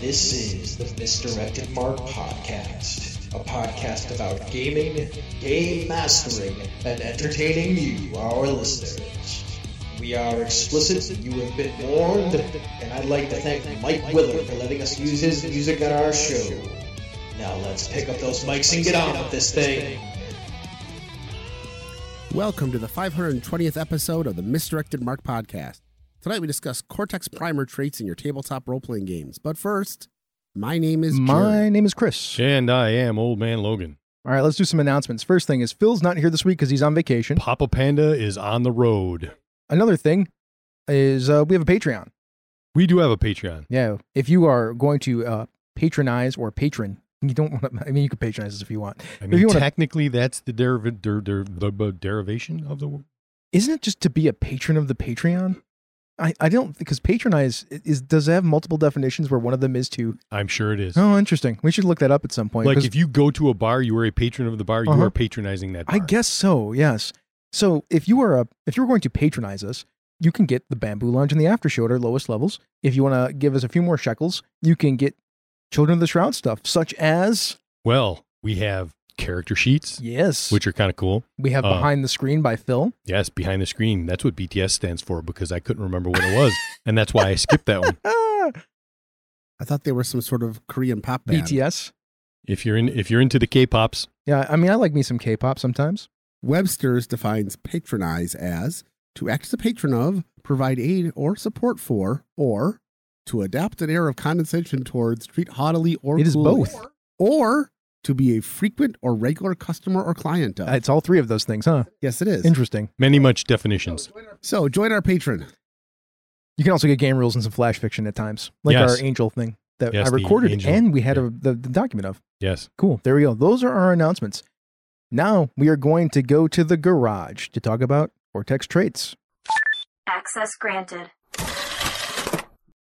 This is the Misdirected Mark Podcast, a podcast about gaming, game mastering, and entertaining you, our listeners. We are explicit, you have been warned, and I'd like to thank Mike Willard for letting us use his music on our show. Now let's pick up those mics and get on with this thing. Welcome to the 520th episode of the Misdirected Mark Podcast. Tonight we discuss Cortex Primer traits in your tabletop role playing games. But first, my name is My Jared. name is Chris. And I am Old Man Logan. All right, let's do some announcements. First thing is Phil's not here this week because he's on vacation. Papa Panda is on the road. Another thing is uh, we have a Patreon. We do have a Patreon. Yeah, if you are going to uh, patronize or patron, you don't want to. I mean, you can patronize us if you want. I If mean, you wanna- technically, that's the, deriv- der- der- the the derivation of the word. Isn't it just to be a patron of the Patreon? I, I don't because patronize is does it have multiple definitions where one of them is to I'm sure it is. oh interesting we should look that up at some point like 'cause if you go to a bar, you are a patron of the bar. You Uh-huh. are patronizing that. Bar. I guess so yes so if you are a if you're going to patronize us you can get the bamboo lounge and the after show at our lowest levels if you want to give us a few more shekels you can get children of the shroud stuff such as Well, we have character sheets, yes which are kind of cool. we have uh, behind the screen by phil Yes, behind the screen. That's what BTS stands for because I couldn't remember what it was, and that's why I skipped that one. I thought they were some sort of Korean pop band. bts If you're in, if you're into the K-pops, yeah i mean i like me some k-pop sometimes Webster's defines patronize as to act as a patron of, provide aid or support for, or to adapt an air of condescension towards, treat haughtily or It is coolly, both. or to be a frequent or regular customer or client of. It's all three of those things huh yes, it is. interesting many much definitions. So join our patron. You can also get game rules and some flash fiction at times, like Yes. our angel thing that Yes, I recorded and we had Yeah. a, the, the document of. Yes. Cool. There we go. Those are our announcements. Now we are going to go to the garage to talk about Cortex traits. Access granted.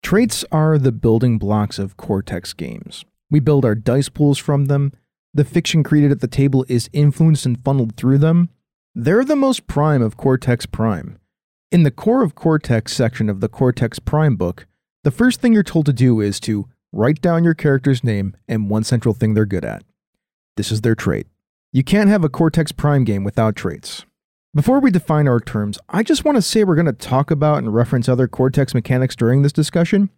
Traits are the building blocks of Cortex games. We build our dice pools from them. The fiction created at the table is influenced and funneled through them. They're the most prime of Cortex Prime. In the Core of Cortex section of the Cortex Prime book, the first thing you're told to do is to write down your character's name and one central thing they're good at. This is their trait. You can't have a Cortex Prime game without traits. Before we define our terms, I just want to say we're going to talk about and reference other Cortex mechanics during this discussion.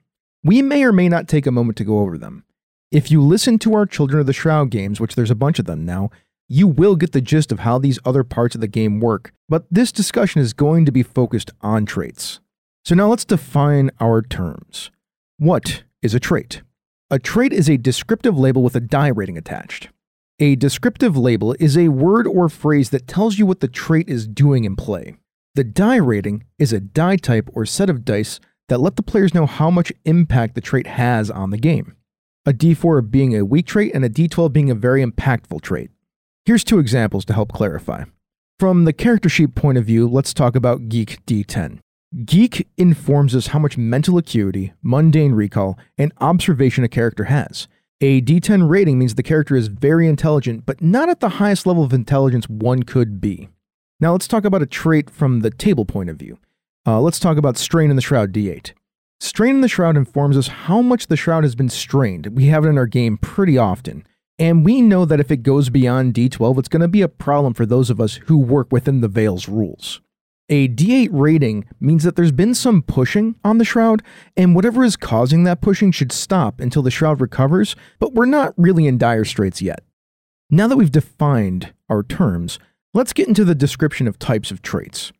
We may or may not take a moment to go over them. If you listen to our Children of the Shroud games, which there's a bunch of them now, you will get the gist of how these other parts of the game work, but this discussion is going to be focused on traits. So now let's define our terms. What is a trait? A trait is a descriptive label with a die rating attached. A descriptive label is a word or phrase that tells you what the trait is doing in play. The die rating is a die type or set of dice that let the players know how much impact the trait has on the game. A d4 being a weak trait and a d12 being a very impactful trait. Here's two examples to help clarify. From the character sheet point of view, let's talk about Geek D10. Geek informs us how much mental acuity, mundane recall, and observation a character has. A D10 rating means the character is very intelligent, but not at the highest level of intelligence one could be. Now let's talk about a trait from the table point of view. Uh, let's talk about strain in the shroud D8. Strain in the shroud informs us how much the shroud has been strained. We have it in our game pretty often. And we know that if it goes beyond D12, it's going to be a problem for those of us who work within the Veil's rules. A D8 rating means that there's been some pushing on the shroud, and whatever is causing that pushing should stop until the shroud recovers, but we're not really in dire straits yet. Now that we've defined our terms, let's get into the description of types of traits.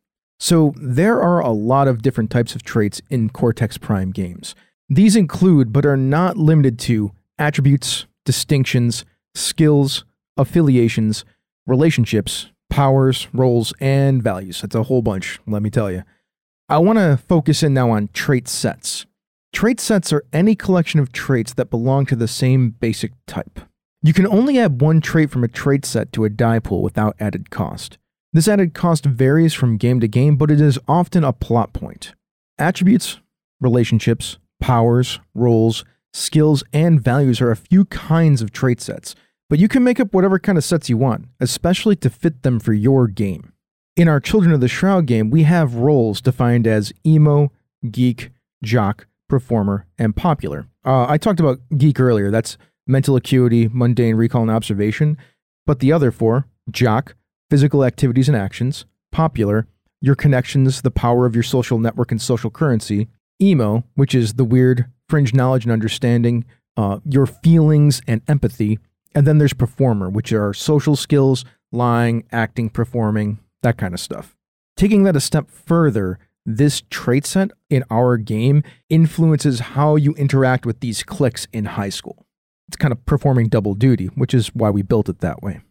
So, there are a lot of different types of traits in Cortex Prime games. These include, but are not limited to, attributes, distinctions, skills, affiliations, relationships, powers, roles, and values. That's a whole bunch, let me tell you. I want to focus in now on trait sets. Trait sets are any collection of traits that belong to the same basic type. You can only add one trait from a trait set to a die pool without added cost. This added cost varies from game to game, but it is often a plot point. Attributes, relationships, powers, roles, skills, and values are a few kinds of trait sets, but you can make up whatever kind of sets you want, especially to fit them for your game. In our Children of the Shroud game, we have roles defined as emo, geek, jock, performer, and popular. Uh, I talked about geek earlier. That's mental acuity, mundane recall and observation. But the other four jock, physical activities and actions, popular, your connections, the power of your social network and social currency, emo, which is the weird fringe knowledge and understanding, uh, your feelings and empathy. And then there's performer, which are social skills, lying, acting, performing, that kind of stuff. Taking that a step further, this trait set in our game influences how you interact with these cliques in high school. It's kind of performing double duty, which is why we built it that way.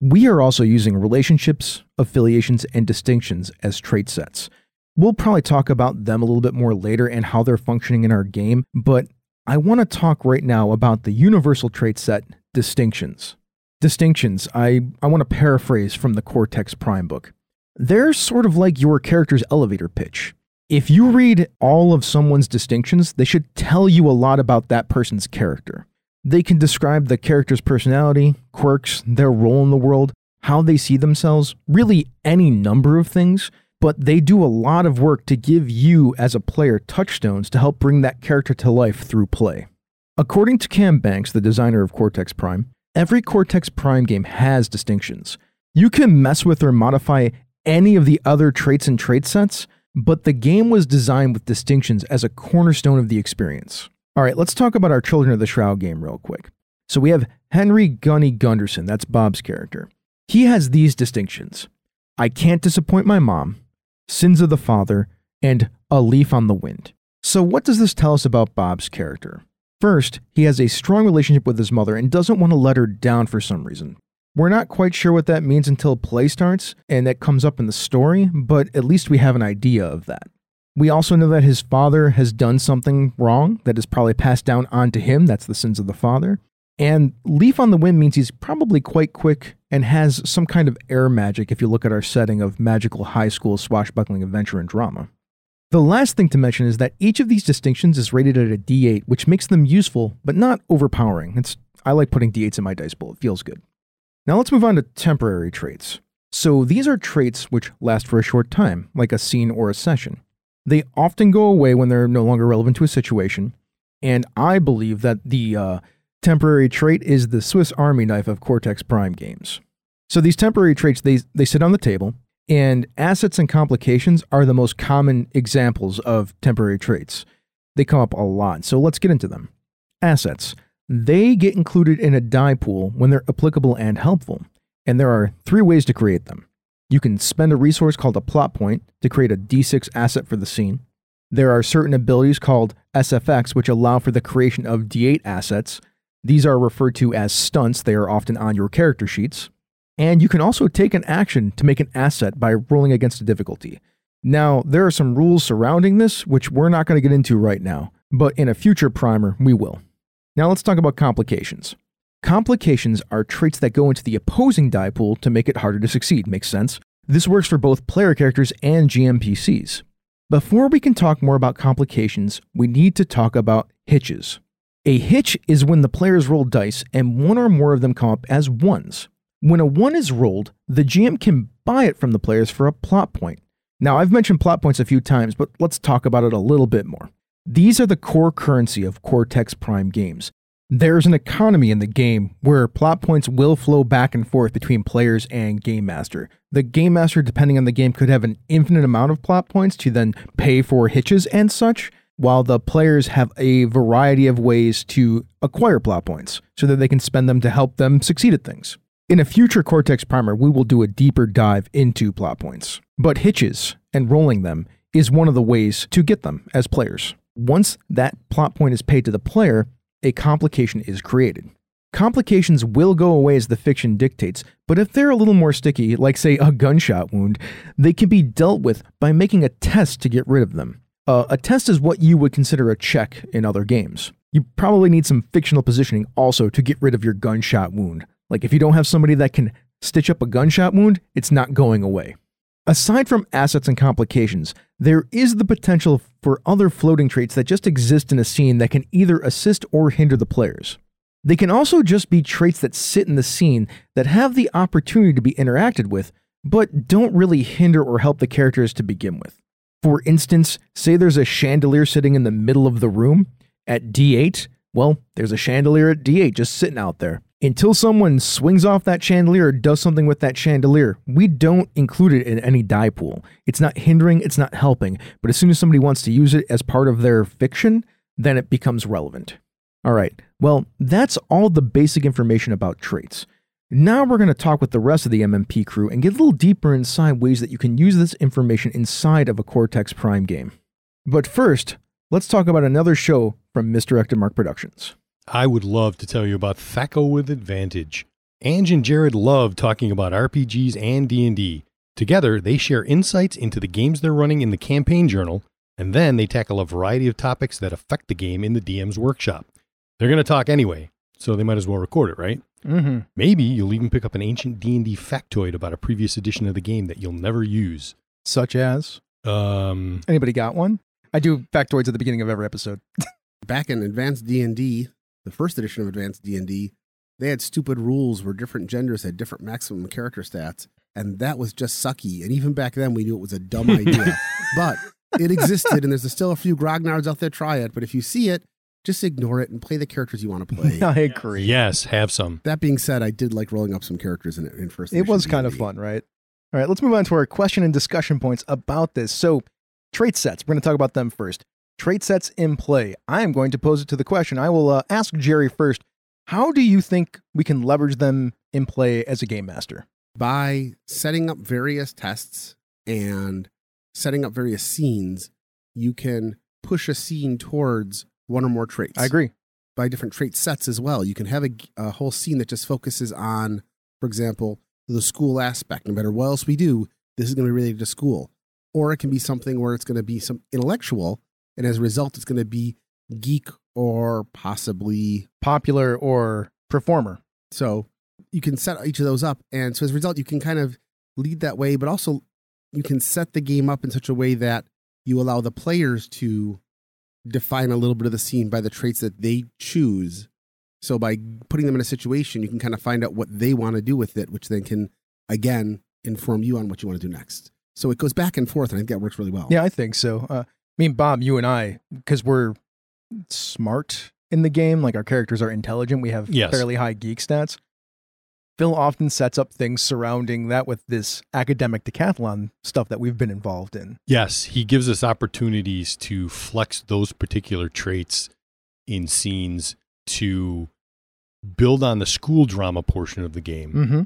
We are also using relationships, affiliations, and distinctions as trait sets. We'll probably talk about them a little bit more later and how they're functioning in our game, but I want to talk right now about the universal trait set distinctions. Distinctions, I, I want to paraphrase from the Cortex Prime book. They're sort of like your character's elevator pitch. If you read all of someone's distinctions, they should tell you a lot about that person's character. They can describe the character's personality, quirks, their role in the world, how they see themselves, really any number of things, but they do a lot of work to give you, as a player, touchstones to help bring that character to life through play. According to Cam Banks, the designer of Cortex Prime, every Cortex Prime game has distinctions. You can mess with or modify any of the other traits and trait sets, but the game was designed with distinctions as a cornerstone of the experience. All right, let's talk about our Children of the Shroud game real quick. So we have Henry Gunny Gunderson, that's Bob's character. He has these distinctions I can't disappoint my mom, sins of the father, and a leaf on the wind. So, what does this tell us about Bob's character? First, he has a strong relationship with his mother and doesn't want to let her down for some reason. We're not quite sure what that means until play starts and that comes up in the story, but at least we have an idea of that. We also know that his father has done something wrong that is probably passed down onto him. That's the sins of the father. And Leaf on the Wind means he's probably quite quick and has some kind of air magic if you look at our setting of magical high school swashbuckling adventure and drama. The last thing to mention is that each of these distinctions is rated at a D8, which makes them useful but not overpowering. It's I like putting D8s in my dice pool. It feels good. Now let's move on to temporary traits. So these are traits which last for a short time, like a scene or a session. They often go away when they're no longer relevant to a situation, and I believe that the uh, temporary trait is the Swiss Army knife of Cortex Prime games. So these temporary traits they they sit on the table, and assets and complications are the most common examples of temporary traits. They come up a lot, so let's get into them. Assets. They get included in a die pool when they're applicable and helpful, and there are three ways to create them. You can spend a resource called a plot point to create a d6 asset for the scene. There are certain abilities called SFX which allow for the creation of d8 assets. These are referred to as stunts, they are often on your character sheets. And you can also take an action to make an asset by rolling against a difficulty. Now, there are some rules surrounding this, which we're not going to get into right now, but in a future primer, we will. Now let's talk about complications. Complications are traits that go into the opposing die pool to make it harder to succeed, makes sense? This works for both player characters and GMPCs. Before we can talk more about complications, we need to talk about hitches. A hitch is when the players roll dice and one or more of them come up as ones. When a 1 is rolled, the GM can buy it from the players for a plot point. Now, I've mentioned plot points a few times, but let's talk about it a little bit more. These are the core currency of Cortex Prime games. There's an economy in the game where plot points will flow back and forth between players and Game Master. The Game Master, depending on the game, could have an infinite amount of plot points to then pay for hitches and such, while the players have a variety of ways to acquire plot points so that they can spend them to help them succeed at things. In a future Cortex Primer, we will do a deeper dive into plot points, but hitches and rolling them is one of the ways to get them as players. Once that plot point is paid to the player, a complication is created. Complications will go away as the fiction dictates, but if they're a little more sticky, like say a gunshot wound, they can be dealt with by making a test to get rid of them. Uh, a test is what you would consider a check in other games. You probably need some fictional positioning also to get rid of your gunshot wound. Like if you don't have somebody that can stitch up a gunshot wound, it's not going away. Aside from assets and complications, there is the potential for other floating traits that just exist in a scene that can either assist or hinder the players. They can also just be traits that sit in the scene that have the opportunity to be interacted with, but don't really hinder or help the characters to begin with. For instance, say there's a chandelier sitting in the middle of the room at D8. Well, there's a chandelier at D8 just sitting out there. Until someone swings off that chandelier or does something with that chandelier, we don't include it in any die pool. It's not hindering, it's not helping. But as soon as somebody wants to use it as part of their fiction, then it becomes relevant. All right, well, that's all the basic information about traits. Now we're going to talk with the rest of the MMP crew and get a little deeper inside ways that you can use this information inside of a Cortex Prime game. But first, let's talk about another show from Misdirected Mark Productions. I would love to tell you about Thaco with Advantage. Ange and Jared love talking about RPGs and D&D. Together, they share insights into the games they're running in the campaign journal, and then they tackle a variety of topics that affect the game in the DM's workshop. They're going to talk anyway, so they might as well record it, right? Mm-hmm. Maybe you'll even pick up an ancient D&D factoid about a previous edition of the game that you'll never use. Such as Um, anybody got one? I do factoids at the beginning of every episode. Back in Advanced D&D, the first edition of Advanced D&D, they had stupid rules where different genders had different maximum character stats, and that was just sucky. And even back then, we knew it was a dumb idea. but it existed, and there's still a few grognards out there try it. But if you see it, just ignore it and play the characters you want to play. I agree. yes, have some. That being said, I did like rolling up some characters in it in first. It was kind of D&D. fun, right? All right, let's move on to our question and discussion points about this. So, trait sets. We're going to talk about them first. Trait sets in play. I am going to pose it to the question. I will uh, ask Jerry first. How do you think we can leverage them in play as a game master? by setting up various tests and setting up various scenes. You can push a scene towards one or more traits. I agree. by different trait sets as well. You can have a, a whole scene that just focuses on, for example, the school aspect. No matter what else we do, this is going to be related to school. Or it can be something where it's going to be some intellectual, and as a result, it's going to be geek or possibly Popular or performer. so. You can set each of those up, and so as a result, you can kind of lead that way, but also you can set the game up in such a way that you allow the players to define a little bit of the scene by the traits that they choose. So by putting them in a situation, you can kind of find out what they want to do with it, which then can again inform you on what you want to do next. So it goes back and forth, and I think that works really well. Yeah, I think so. Uh, I mean, Bob, you and I, because we're smart in the game, like our characters are intelligent, we have Yes. fairly high geek stats. Phil often sets up things surrounding that with this academic decathlon stuff that we've been involved in. Yes, he gives us opportunities to flex those particular traits in scenes to build on the school drama portion of the game Mm-hmm.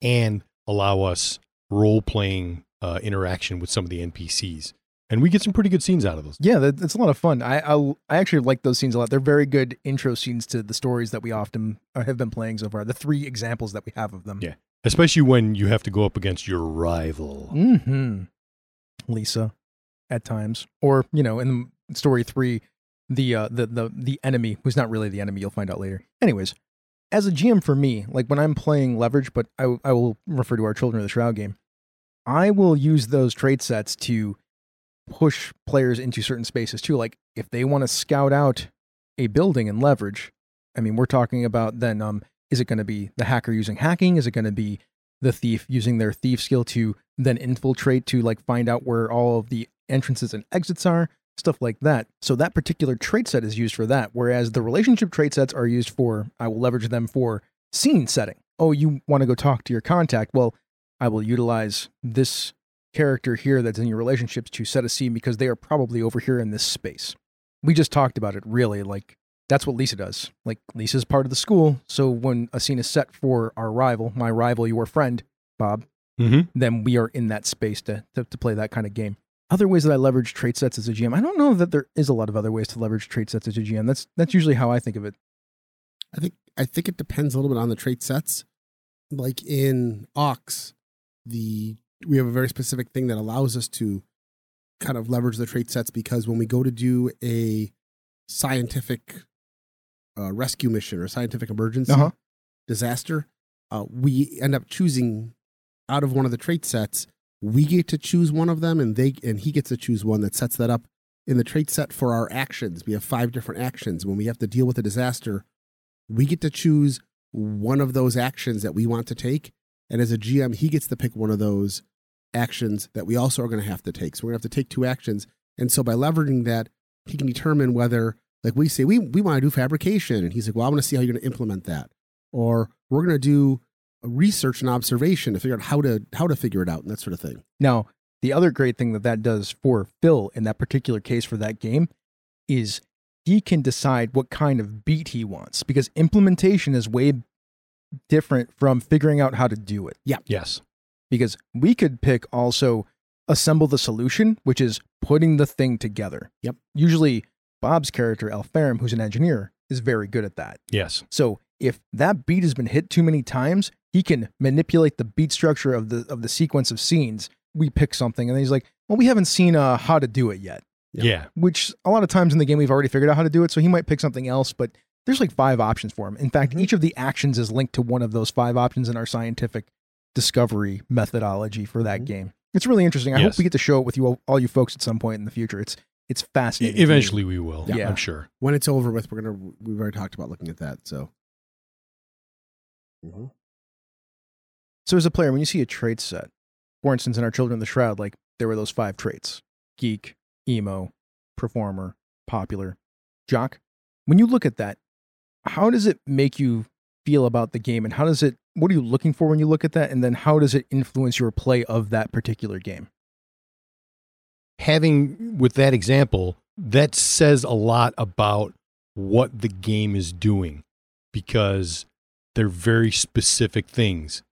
and allow us role playing uh, interaction with some of the NPCs. And we get some pretty good scenes out of those. Yeah, that, it's a lot of fun. I, I I actually like those scenes a lot. They're very good intro scenes to the stories that we often uh, have been playing so far. The three examples that we have of them. Yeah. Especially when you have to go up against your rival. Mm-hmm. Lisa, at times, or you know, in story three, the uh, the the the enemy who's not really the enemy. You'll find out later. Anyways, as a GM for me, like when I'm playing leverage, but I I will refer to our Children of the Shroud game. I will use those trait sets to push players into certain spaces too. Like if they want to scout out a building and leverage, I mean, we're talking about then um, is it going to be the hacker using hacking? Is it going to be the thief using their thief skill to then infiltrate to like find out where all of the entrances and exits are? Stuff like that. So that particular trait set is used for that. Whereas the relationship trait sets are used for, I will leverage them for scene setting. Oh, you want to go talk to your contact? Well, I will utilize this character here that's in your relationships to set a scene because they are probably over here in this space. We just talked about it really. Like that's what Lisa does. Like Lisa's part of the school. So when a scene is set for our rival, my rival, your friend, Bob, Mm-hmm. then we are in that space to, to, to play that kind of game. Other ways that I leverage trait sets as a GM, I don't know that there is a lot of other ways to leverage trait sets as a GM. That's that's usually how I think of it. I think I think it depends a little bit on the trait sets. Like in Ox, the we have a very specific thing that allows us to kind of leverage the trait sets because when we go to do a scientific uh, rescue mission or scientific emergency Uh-huh. disaster, uh, we end up choosing out of one of the trait sets. We get to choose one of them, and they and he gets to choose one that sets that up in the trait set for our actions. We have five different actions. When we have to deal with a disaster, we get to choose one of those actions that we want to take. And as a GM, he gets to pick one of those actions that we also are going to have to take. So we're going to have to take two actions. And so by leveraging that, he can determine whether, like we say, we, we want to do fabrication. And he's like, well, I want to see how you're going to implement that. Or we're going to do research and observation to figure out how to how to figure it out and that sort of thing. Now, the other great thing that that does for Phil in that particular case for that game is he can decide what kind of beat he wants because implementation is way different from figuring out how to do it. Yeah. Yes. Because we could pick also assemble the solution, which is putting the thing together. Yep. Usually, Bob's character, Alfarim, who's an engineer, is very good at that. Yes. So if that beat has been hit too many times, he can manipulate the beat structure of the of the sequence of scenes. We pick something, and then he's like, "Well, we haven't seen uh, how to do it yet." Yeah. Yeah. Which a lot of times in the game we've already figured out how to do it, so he might pick something else. But there's like five options for him. In fact, Mhm. each of the actions is linked to one of those five options in our scientific discovery methodology for that Mhm. game. It's really interesting. I Yes. hope we get to show it with you all, all you folks at some point in the future. It's it's fascinating. Eventually we will. Yeah. I'm sure. When it's over with, we're gonna we've already talked about looking at that. So Mhm. So as a player, when you see a trait set, for instance, in our Children of the Shroud, like there were those five traits: geek, emo, performer, popular, jock. When you look at that, how does it make you feel about the game, and how does it? What are you looking for when you look at that, and then how does it influence your play of that particular game? having with that example, that says a lot about what the game is doing because they're very specific things.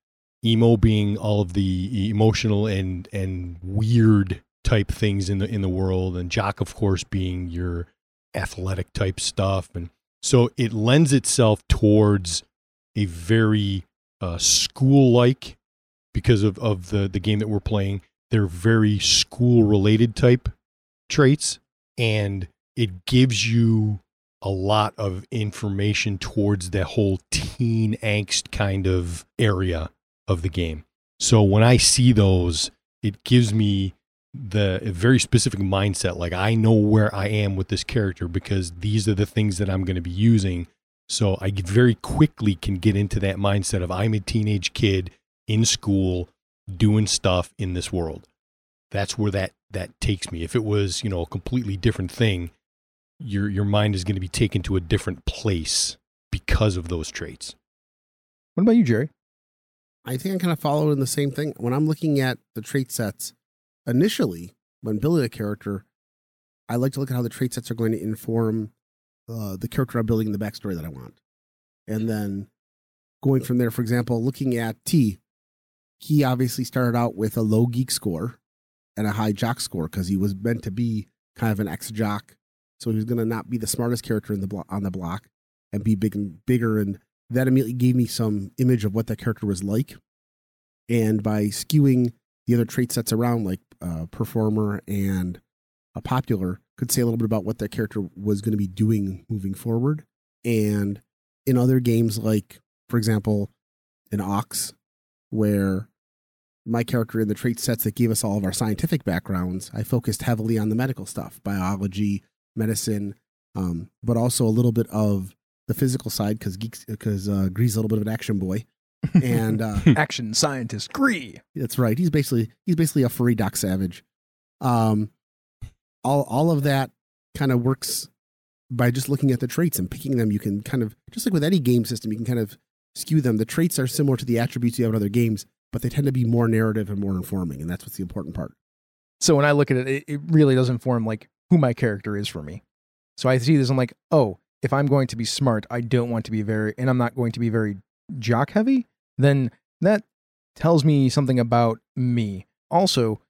Emo being all of the emotional and and weird type things in the in the world, and jock, of course, being your athletic type stuff, and so it lends itself towards a very uh, school like because of, of the the game that we're playing they're very school related type traits and it gives you a lot of information towards the whole teen angst kind of area of the game. So when i see those it gives me the a very specific mindset like i know where i am with this character because these are the things that i'm going to be using so i very quickly can get into that mindset of i'm a teenage kid in school doing stuff in this world. That's where that that takes me. If it was, you know, a completely different thing, your your mind is going to be taken to a different place because of those traits. What about you, Jerry? I think I kind of follow in the same thing. When I'm looking at the trait sets, initially, when building a character, I like to look at how the trait sets are going to inform uh, the character I'm building and the backstory that I want. And then going from there, for example, looking at T, he obviously started out with a low geek score and a high jock score because he was meant to be kind of an ex jock. So he was going to not be the smartest character in the blo- on the block and be big and bigger. And that immediately gave me some image of what that character was like. And by skewing the other trait sets around, like uh, performer and a popular, could say a little bit about what that character was going to be doing moving forward. And in other games, like for example, in Ox, where my character in the trait sets that gave us all of our scientific backgrounds, I focused heavily on the medical stuff, biology, medicine, um, but also a little bit of the physical side because geeks because uh, Gree's a little bit of an action boy, and uh, Action scientist Gree. that's right. He's basically he's basically a furry Doc Savage. Um, all all of that kind of works by just looking at the traits and picking them. You can kind of just like with any game system, you can kind of skew them. The traits are similar to the attributes you have in other games, but they tend to be more narrative and more informing, and that's what's the important part. So when I look at it, it, it really does inform like who my character is for me. So I see this, I'm like, oh, if I'm going to be smart, I don't want to be very, and I'm not going to be very jock heavy, then that tells me something about me. Also,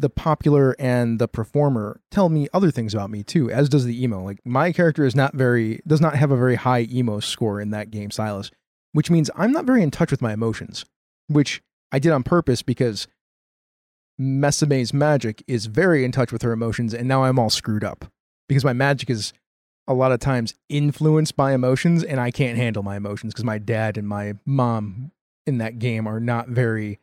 the popular and the performer tell me other things about me too, as does the emo. Like my character is not very, does not have a very high emo score in that game, Silas, which means I'm not very in touch with my emotions, which I did on purpose because Mesame's magic is very in touch with her emotions, and now I'm all screwed up because my magic is a lot of times influenced by emotions, and I can't handle my emotions because my dad and my mom in that game are not very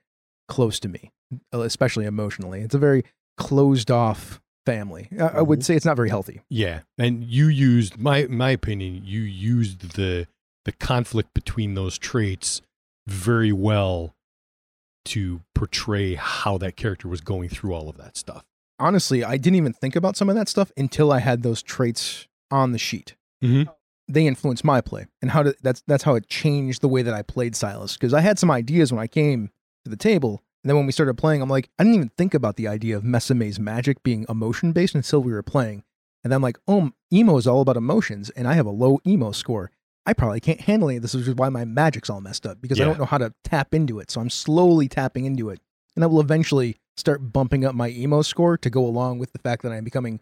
close to me, especially emotionally. It's a very closed off family. I, I would Mhm. say it's not very healthy. Yeah, and you used my my opinion. You used the the conflict between those traits very well to portray how that character was going through all of that stuff. Honestly, I didn't even think about some of that stuff until I had those traits on the sheet. Mhm. They influenced my play, and how did that's that's how it changed the way that I played Silas. Because I had some ideas when I came to the table, and then when we started playing, I'm like, I didn't even think about the idea of Mesame's magic being emotion based until we were playing. And then I'm like, oh, emo is all about emotions, and I have a low emo score. I probably can't handle any of this, which is why my magic's all messed up because I don't know how to tap into it. So I'm slowly tapping into it. And I will eventually start bumping up my emo score to go along with the fact that I'm becoming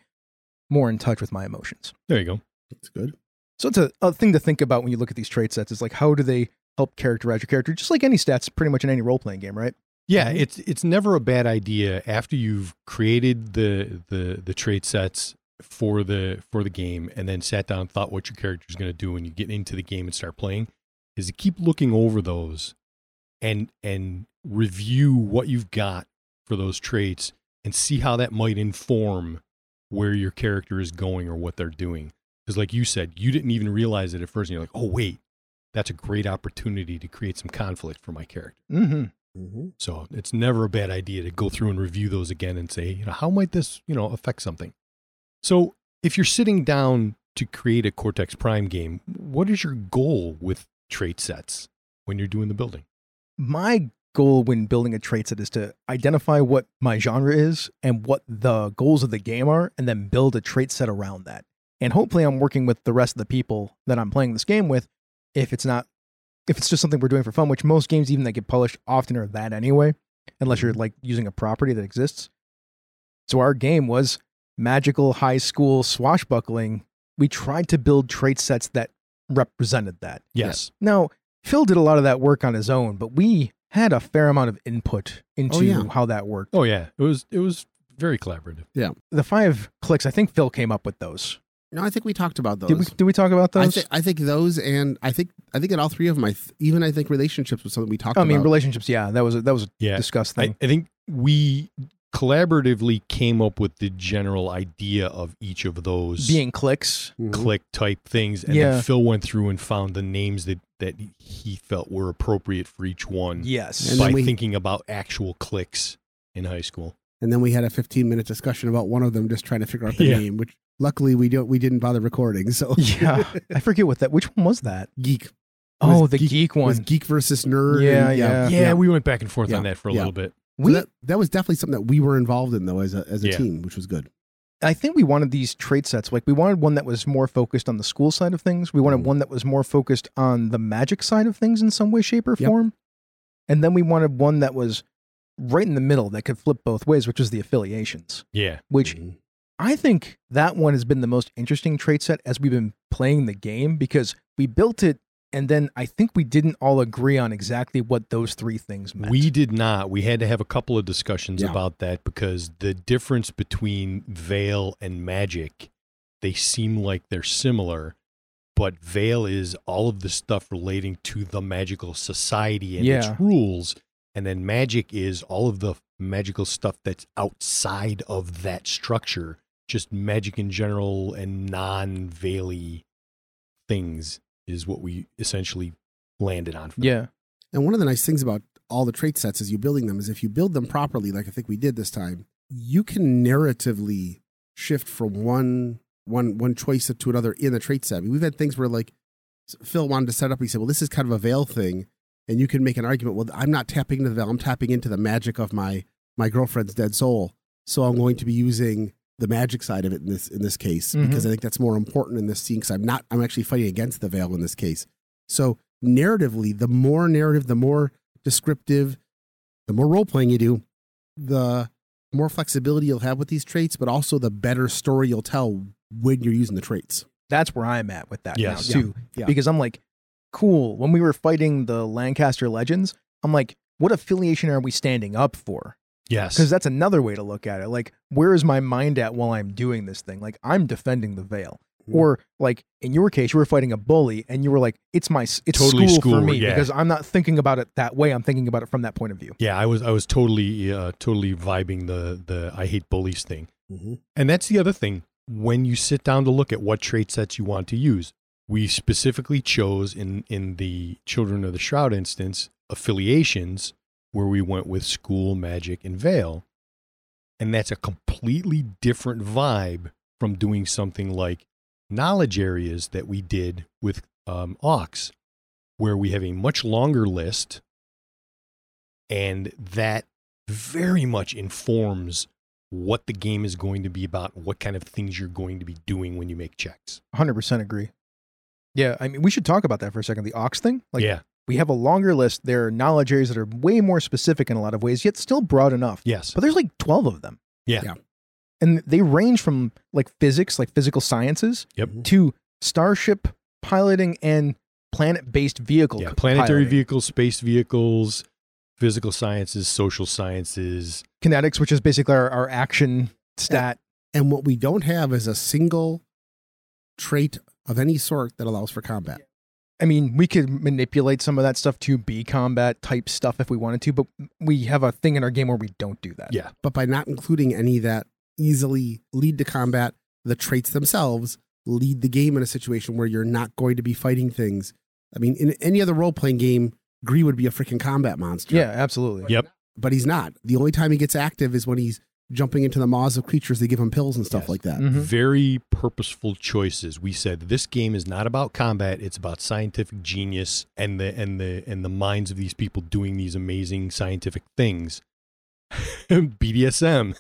more in touch with my emotions. There you go. That's good. So it's a, a thing to think about when you look at these trait sets. Is like, how do they help characterize your character? Just like any stats, pretty much in any role playing game, right? Yeah, it's it's never a bad idea after you've created the the the trait sets for the for the game and then sat down and thought what your character is going to do when you get into the game and start playing is to keep looking over those and and review what you've got for those traits and see how that might inform where your character is going or what they're doing. Because like you said you didn't even realize it at first and you're like oh wait that's a great opportunity to create some conflict for my character. Mm-hmm. Mm-hmm. so it's never a bad idea to go through and review those again and say, you know, how might this, you know, affect something? So if you're sitting down to create a Cortex Prime game, what is your goal with trait sets when you're doing the building? My goal when building a trait set is to identify what my genre is and what the goals of the game are, and then build a trait set around that. And hopefully, I'm working with the rest of the people that I'm playing this game with. If it's not, if it's just something we're doing for fun, which most games even that get published often are that anyway, unless you're mm-hmm. like using a property that exists. So our game was magical high school swashbuckling. We tried to build trait sets that represented that. Yes. Now, Phil did a lot of that work on his own, but we had a fair amount of input into Oh, yeah. how that worked. Oh yeah. It was it was very collaborative. Yeah. The five cliques, I think Phil came up with those. No, I think we talked about those. Did we, did we talk about I, those? I think those, and I think I think in all three of them, I th- even I think relationships was something we talked about. I mean, about. relationships, yeah, that was a, that was a Yeah. discussed I, thing. I think we collaboratively came up with the general idea of each of those Being cliques. Mhm. clique type things and Yeah. then Phil went through and found the names that that he felt were appropriate for each one Yes. And by we- thinking about actual cliques in high school. and then we had a 15 minute discussion about one of them, just trying to figure out the Yeah. name. Which luckily we don't we didn't bother recording. So yeah. I forget what that, which one was that? geek Oh, the geek, geek- was one. geek versus nerd. Yeah, and- yeah. Yeah, we went back and forth Yeah, on that for a yeah. little bit. So We, that, that was definitely something that we were involved in though as a as a Yeah. team, which was good. I think we wanted these trait sets. Like we wanted one that was more focused on the school side of things. We wanted Mhm. one that was more focused on the magic side of things in some way, shape, or Yep. form. And then we wanted one that was right in the middle that could flip both ways, which was the affiliations. Yeah. Which Mhm. I think that one has been the most interesting trait set as we've been playing the game because we built it and then I think we didn't all agree on exactly what those three things meant. We did not. We had to have a couple of discussions Yeah. about that because the difference between Veil and Magic, they seem like they're similar, but Veil is all of the stuff relating to the magical society and Yeah. its rules, and then Magic is all of the magical stuff that's outside of that structure, just magic in general and non-veily things is what we essentially landed on. For yeah. And one of the nice things about all the trait sets as you building them is if you build them properly, like I think we did this time, you can narratively shift from one one one choice to another in the trait set. I mean, we've had things where like Phil wanted to set up. He said, "Well, this is kind of a veil thing," and you can make an argument. Well, I'm not tapping into the veil. I'm tapping into the magic of my my girlfriend's dead soul. So I'm going to be using the magic side of it in this in this case Mhm. because I think that's more important in this scene. Because I'm not. I'm actually fighting against the veil in this case. So narratively, the more narrative, the more descriptive, the more role playing you do, the more flexibility you'll have with these traits, but also the better story you'll tell when you're using the traits. That's where I'm at with that Yes. now too. Yeah. Because I'm like, cool. When we were fighting the Lancaster Legends, I'm like, what affiliation are we standing up for? Yes. Because that's another way to look at it. Like, where is my mind at while I'm doing this thing? Like, I'm defending the veil. Mhm. Or like in your case, you were fighting a bully, and you were like, "It's my, it's Totally school, for me," yeah. because I'm not thinking about it that way. I'm thinking about it from that point of view. Yeah, I was I was totally uh, totally vibing the the I hate bullies thing. Mhm. And that's the other thing. When you sit down to look at what trait sets you want to use, we specifically chose in in the Children of the Shroud instance affiliations where we went with school, magic, and veil. And that's a completely different vibe from doing something like knowledge areas that we did with um, Ox, where we have a much longer list. And that very much informs what the game is going to be about, what kind of things you're going to be doing when you make checks. 100% agree. Yeah, I mean, we should talk about that for a second. The Ox thing. Like, yeah. We have a longer list. There are knowledge areas that are way more specific in a lot of ways, yet still broad enough. Yes. But there's like 12 of them. Yeah. Yeah. And they range from like physics, like physical sciences, Yep. to starship piloting and planet based vehicle. Yeah. Planetary piloting. vehicles, space vehicles, physical sciences, social sciences. Kinetics, which is basically our, our action stat. And what we don't have is a single trait of any sort that allows for combat. I mean, we could manipulate some of that stuff to be combat type stuff if we wanted to, but we have a thing in our game where we don't do that. Yeah. But by not including any that easily lead to combat, the traits themselves lead the game in a situation where you're not going to be fighting things. I mean, in any other role playing game, Gree would be a freaking combat monster. Yeah, absolutely. Yep. But he's not. The only time he gets active is when he's jumping into the maws of creatures they give them pills and stuff Yes. like that. Mhm. Very purposeful choices. We said this game is not about combat, it's about scientific genius and the and the and the minds of these people doing these amazing scientific things. BDSM.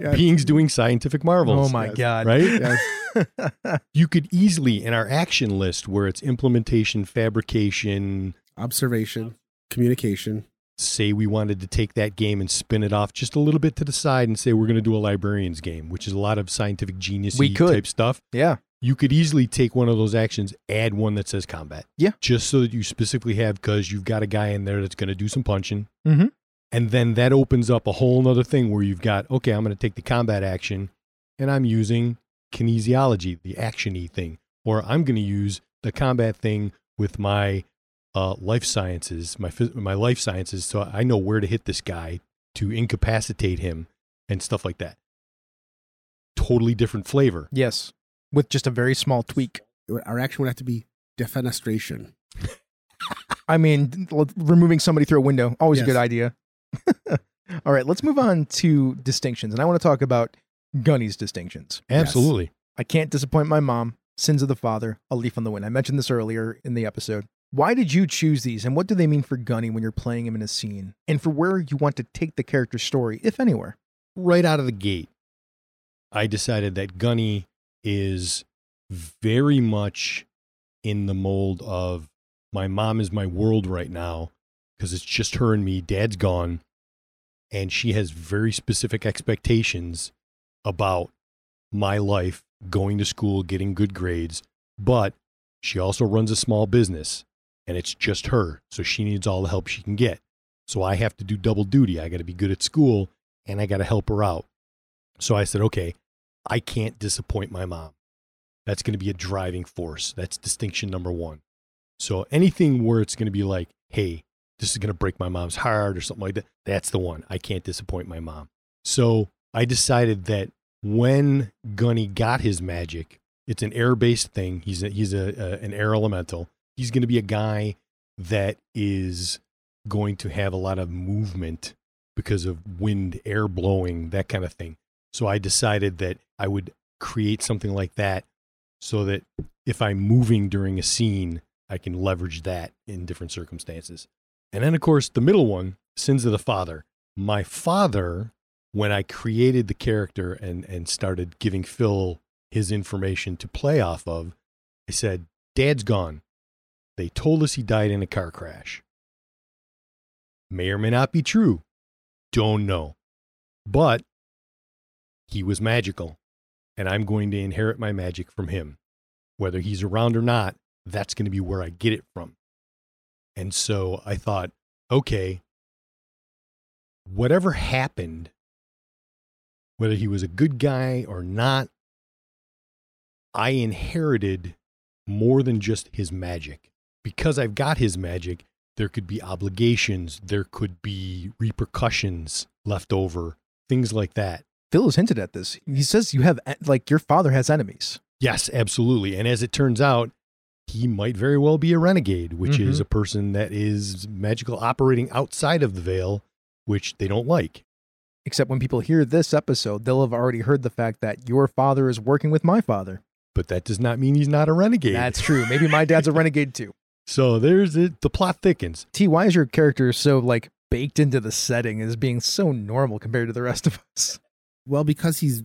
Yeah. Beings doing scientific marvels. Oh my Yes. God. Right? You could easily in our action list where it's implementation, fabrication, Observation, communication. Say we wanted to take that game and spin it off just a little bit to the side and say we're going to do a librarian's game, which is a lot of scientific genius type stuff. yeah. You could easily take one of those actions, add one that says combat. Yeah. Just so that you specifically have because you've got a guy in there that's going to do some punching. Mhm. And then that opens up a whole nother thing where you've got, okay, I'm going to take the combat action and I'm using kinesiology, the actiony thing, or I'm going to use the combat thing with my uh, life sciences, my my life sciences, so I know where to hit this guy to incapacitate him and stuff like that. Totally different flavor. Yes. With just a very small tweak. Our action would have to be defenestration. I mean, removing somebody through a window, always a good idea. All right, let's move on to distinctions. And I want to talk about Gunny's distinctions. Absolutely. I can't disappoint my mom. Sins of the father, a leaf on the wind. I mentioned this earlier in the episode. Why did you choose these, and what do they mean for Gunny when you're playing him in a scene, and for where you want to take the character's story, if anywhere? right out of the gate, I decided that Gunny is very much in the mold of my mom is my world right now because it's just her and me. Dad's gone. And she has very specific expectations about my life, going to school, getting good grades. But she also runs a small business and it's just her. So she needs all the help she can get. So I have to do double duty. I got to be good at school and I got to help her out. So I said, okay, I can't disappoint my mom. That's going to be a driving force. That's distinction number one. So anything where it's going to be like, hey, this is going to break my mom's heart or something like that, that's the one. I can't disappoint my mom. So I decided that when Gunny got his magic, it's an air based thing. He's, a, he's a, a, an air elemental. He's going to be a guy that is going to have a lot of movement because of wind, air blowing, that kind of thing. So I decided that I would create something like that so that if I'm moving during a scene, I can leverage that in different circumstances. And then, of course, the middle one, Sins of the Father. My father, when I created the character and, and started giving Phil his information to play off of, I said, Dad's gone. They told us he died in a car crash. May or may not be true. Don't know. But he was magical, and I'm going to inherit my magic from him. Whether he's around or not, that's going to be where I get it from. And so I thought, okay, whatever happened, whether he was a good guy or not, I inherited more than just his magic. Because I've got his magic, there could be obligations, there could be repercussions left over, things like that. Phil has hinted at this. He says you have, like, your father has enemies. Yes, absolutely. And as it turns out, he might very well be a renegade, which is Mhm. a person that is magical operating outside of the veil, which they don't like. Except when people hear this episode, they'll have already heard the fact that your father is working with my father. But that does not mean he's not a renegade. That's true. Maybe my dad's a renegade too. So there's it. The plot thickens. T, why is your character so like baked into the setting as being so normal compared to the rest of us? Well, because he's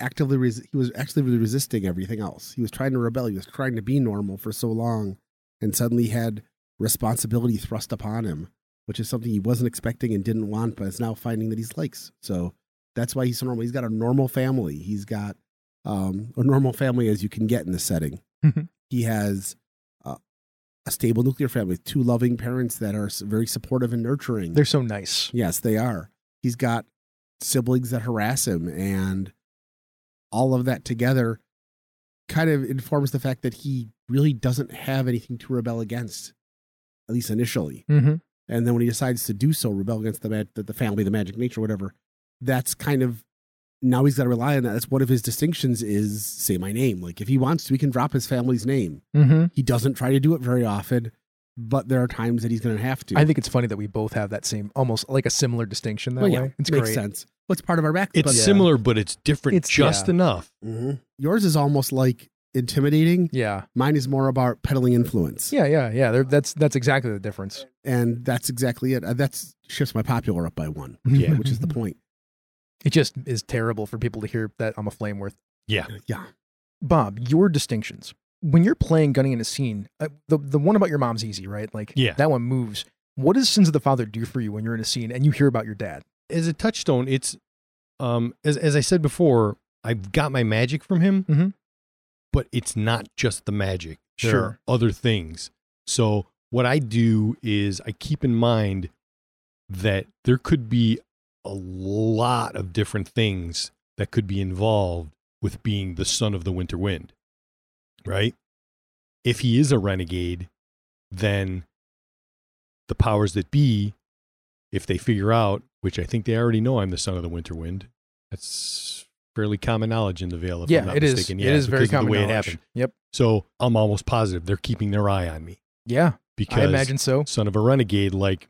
actively res- he was actively resisting everything else. He was trying to rebel. He was trying to be normal for so long, and suddenly had responsibility thrust upon him, which is something he wasn't expecting and didn't want, but is now finding that he likes. So that's why he's so normal. He's got a normal family. He's got um, a normal family as you can get in this setting. He has a stable nuclear family two loving parents that are very supportive and nurturing. They're so nice. Yes, they are. He's got siblings that harass him, and all of that together kind of informs the fact that he really doesn't have anything to rebel against, at least initially. Mm-hmm. And then when he decides to do so, rebel against the the family, the magic nature, whatever, that's kind of now he's got to rely on that. That's one of his distinctions is say my name. Like if he wants to, he can drop his family's name. Mm-hmm. He doesn't try to do it very often, but there are times that he's going to have to. I think it's funny that we both have that same, almost like a similar distinction that Well, yeah, way. It's makes great. sense. What's part of our back? It's but- similar, but it's different It's- just yeah. enough. Mhm. Yours is almost like intimidating. Yeah, Mine is more about peddling influence. yeah, yeah, yeah. They're, that's that's exactly the difference. And that's exactly it. Uh, That's shifts my popular up by one, Yeah. which is the point. It just is terrible for people to hear that I'm a flame worth. Yeah. Yeah. Bob, your distinctions when you're playing Gunny in a scene. Uh, the the one about your mom's easy, right? Like, Yeah. that one moves. What does Sins of the Father do for you when you're in a scene and you hear about your dad? As a touchstone, it's um as as I said before, I've got my magic from him, Mhm. but it's not just the magic. There Sure. are other things. So what I do is I keep in mind that there could be a lot of different things that could be involved with being the son of the winter wind. Right? If he is a renegade, then the powers that be, if they figure out, which I think they already know I'm the son of the winter wind, that's fairly common knowledge in the Vale, If I'm yeah, not it is. mistaken. it Yeah, is very common the way it happened. Yep. So I'm almost positive they're keeping their eye on me Yeah, because I imagine so. son of a renegade, like,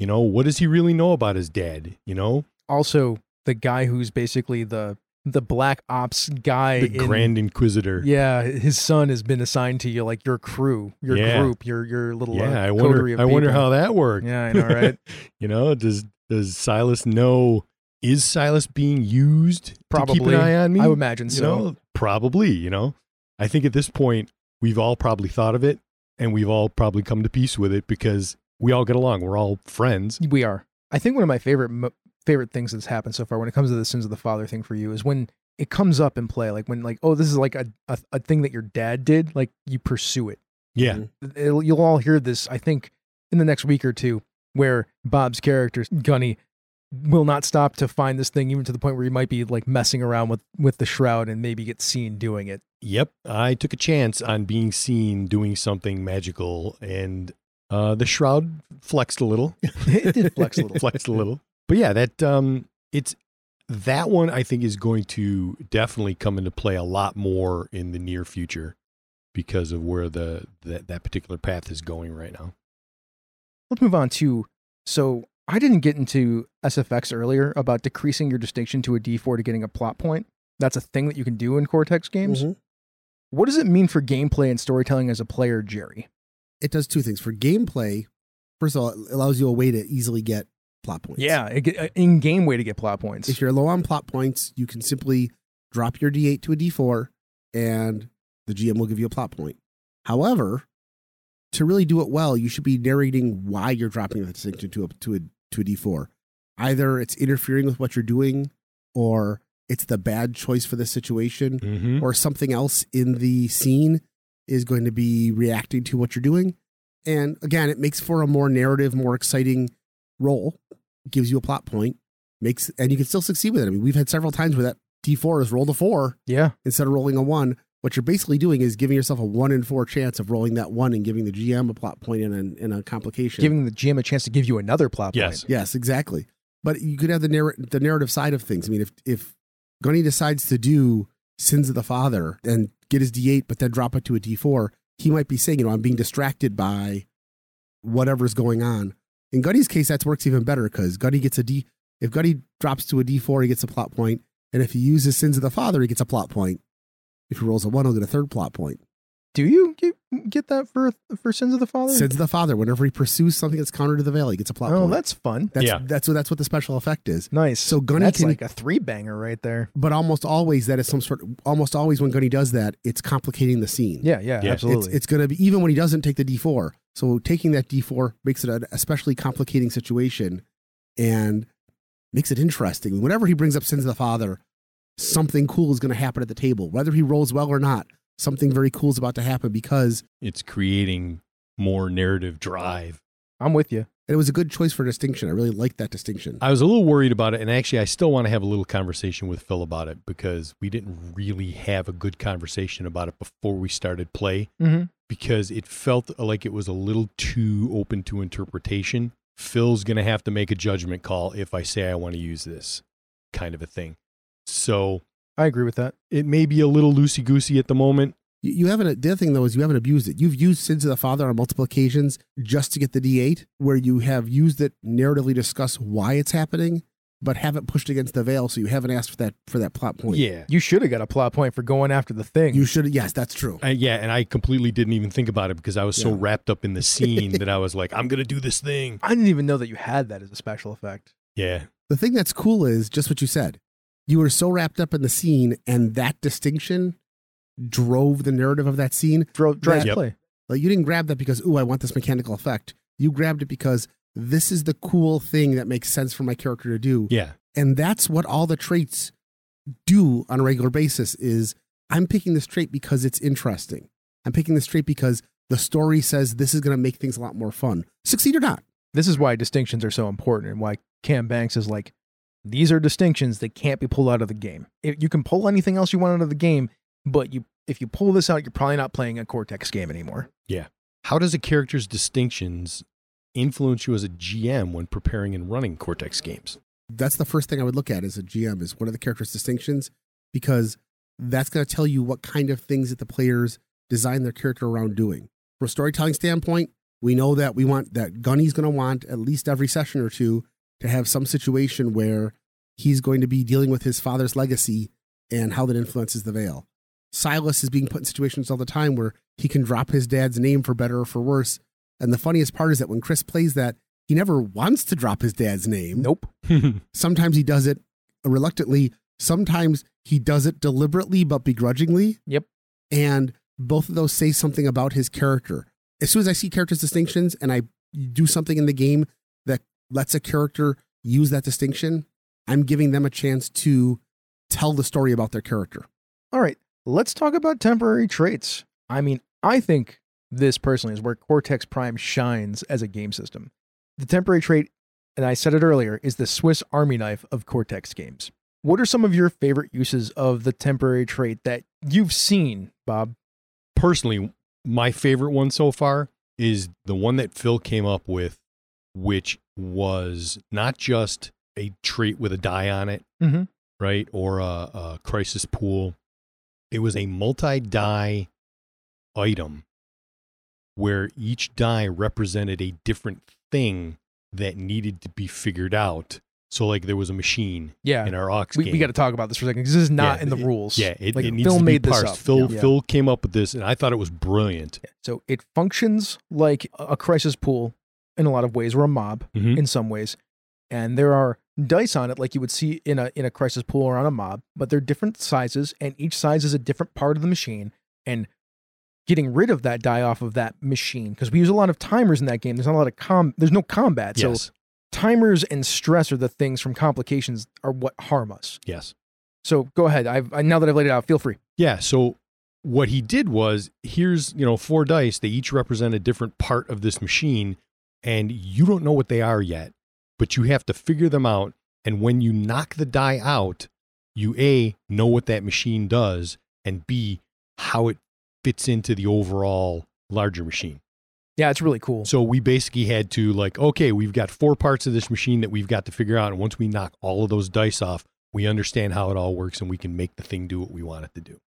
you know, what does he really know about his dad? You know, Also, the guy who's basically the the black ops guy. the in- Grand Inquisitor. Yeah, his son has been assigned to you, like your crew, your Yeah. group, your your little. Yeah, uh, I wonder. I wonder how that worked. Yeah, I know, right? you know, does does Silas know? Is Silas being used to keep an eye on me? I would imagine you so. know, probably. You know, I think at this point we've all probably thought of it, and we've all probably come to peace with it because we all get along. We're all friends. We are. I think one of my favorite mo- favorite things that's happened so far when it comes to the sins of the father thing for you is when it comes up in play, like when like oh this is like a a, a thing that your dad did, like you pursue it. Yeah, Mhm. It'll, you'll all hear this, I think, in the next week or two, where Bob's character Gunny will not stop to find this thing, even to the point where he might be like messing around with with the shroud and maybe get seen doing it. Yep, I took a chance on being seen doing something magical, and uh, the shroud flexed a little. it did flex a little. flexed a little. But yeah, that um, it's that one. I think is going to definitely come into play a lot more in the near future because of where the that, that particular path is going right now. Let's move on to so I didn't get into SFX earlier about decreasing your distinction to a D4 to getting a plot point. That's a thing that you can do in Cortex games. Mhm. What does it mean for gameplay and storytelling as a player, Jerry? It does two things. For gameplay, first of all, it allows you a way to easily get plot points. Yeah, it in-game way to get plot points. If you're low on plot points, you can simply drop your D8 to a D4 and the GM will give you a plot point. However, to really do it well, you should be narrating why you're dropping the distinction to a to a to a D4. Either it's interfering with what you're doing or it's the bad choice for the situation Mm-hmm. or something else in the scene is going to be reacting to what you're doing. And again, it makes for a more narrative, more exciting role. Gives you a plot point, makes and you can still succeed with it. I mean, we've had several times where that D4 is rolled a four yeah, instead of rolling a one. What you're basically doing is giving yourself a one in four chance of rolling that one and giving the GM a plot point and a, and a complication. giving the GM a chance to give you another plot Yes. point. Yes, exactly. But you could have the narr- the narrative side of things. I mean, if if Gunny decides to do Sins of the Father and get his D8, but then drop it to a D4, he might be saying, you know, I'm being distracted by whatever's going on. In Gunny's case, that works even better because Gunny gets a D. If Gunny drops to a D4, he gets a plot point, and if he uses Sins of the Father, he gets a plot point. If he rolls a one, he'll get a third plot point. Do you get, get that for for Sins of the Father? Sins of the Father. Whenever he pursues something that's counter to the veil, he gets a plot oh, point. that's fun. That's Yeah. that's what that's what the special effect is. Nice. So Gunny that's can- like a three banger right there. But almost always that is some sort. almost always when Gunny does that, it's complicating the scene. Yeah, yeah, Yeah. absolutely. It's, it's going to be even when he doesn't take the D4. So taking that D4 makes it an especially complicating situation and makes it interesting. Whenever he brings up Sins of the Father, something cool is going to happen at the table. Whether he rolls well or not, something very cool is about to happen because It's creating more narrative drive. I'm with you. and it was a good choice for distinction. I really like that distinction. I was a little worried about it, and actually, I still want to have a little conversation with Phil about it because we didn't really have a good conversation about it before we started play Mm-hmm. because it felt like it was a little too open to interpretation. Phil's going to have to make a judgment call if I say I want to use this kind of a thing. So I agree with that. it may be a little loosey goosey at the moment. You, you haven't. The other thing though is you haven't abused it. You've used Sins of the Father on multiple occasions just to get the D8, where you have used it narratively discuss why it's happening, but haven't pushed against the veil, so you haven't asked for that for that plot point. Yeah. You should have got a plot point for going after the thing. you should. Yes, that's true. Uh, yeah, and I completely didn't even think about it because I was so wrapped up in the scene that I was like, I'm going to do this thing. I didn't even know that you had that as a special effect. Yeah. The thing that's cool is just what you said. You were so wrapped up in the scene, and that distinction drove the narrative of that scene. Dro- drives Yep. play. Like you didn't grab that because, ooh, I want this mechanical effect. You grabbed it because this is the cool thing that makes sense for my character to do. Yeah. and that's what all the traits do on a regular basis is i'm picking this trait because it's interesting i'm picking this trait because the story says this is going to make things a lot more fun succeed or not This is why distinctions are so important and why Cam Banks is like, these are distinctions that can't be pulled out of the game. If you can pull anything else you want out of the game, but you if you pull this out, you're probably not playing a Cortex game anymore. Yeah. How does a character's distinctions influence you as a GM when preparing and running Cortex games? that's the first thing i would look at as a gm is what are the character's distinctions because that's going to tell you what kind of things that the players design their character around doing from a storytelling standpoint we know that we want that gunny's going to want at least every session or two to have some situation where he's going to be dealing with his father's legacy and how that influences the veil. Silas is being put in situations all the time where he can drop his dad's name for better or for worse. And the funniest part is that when chris plays that he never wants to drop his dad's name. Nope. sometimes he does it reluctantly. Sometimes he does it deliberately but begrudgingly. Yep. and both of those say something about his character. As soon as i see characters distinctions and i do something in the game that lets a character use that distinction i'm giving them a chance to tell the story about their character All right, let's talk about temporary traits. I mean, I think this personally is where Cortex Prime shines as a game system. The temporary trait, and I said it earlier, is the Swiss Army knife of Cortex games. What are some of your favorite uses of the temporary trait that you've seen, Bob? Personally, my favorite one so far is the one that Phil came up with, which was not just a treat with a die on it, Mhm. right? Or a, a crisis pool. It was a multi die item where each die represented a different thing that needed to be figured out. So, like, there was a machine Yeah, in our Ox we, game. we got to talk about this for a second because this is not Yeah, in the it- rules. Yeah, it, like it needs Phil to be made this parsed. up. Phil Yeah. Phil came up with this, and I thought it was brilliant. So it functions like a crisis pool in a lot of ways, or a mob Mhm. in some ways. And there are dice on it, like you would see in a in a crisis pool or on a mob, but they're different sizes, and each size is a different part of the machine. And getting rid of that die off of that machine, because we use a lot of timers in that game. There's not a lot of com. There's no combat, so Yes, timers and stress are the things from complications are what harm us. yes, So go ahead. I've I, now that I've laid it out, feel free. yeah. So what he did was, here's you know four dice. They each represent a different part of this machine, and you don't know what they are yet, but you have to figure them out. And when you knock the die out, you a know what that machine does, and b how it fits into the overall larger machine. Yeah, it's really cool. So we basically had to like, okay, we've got four parts of this machine that we've got to figure out, and once we knock all of those dice off, we understand how it all works, and we can make the thing do what we want it to do.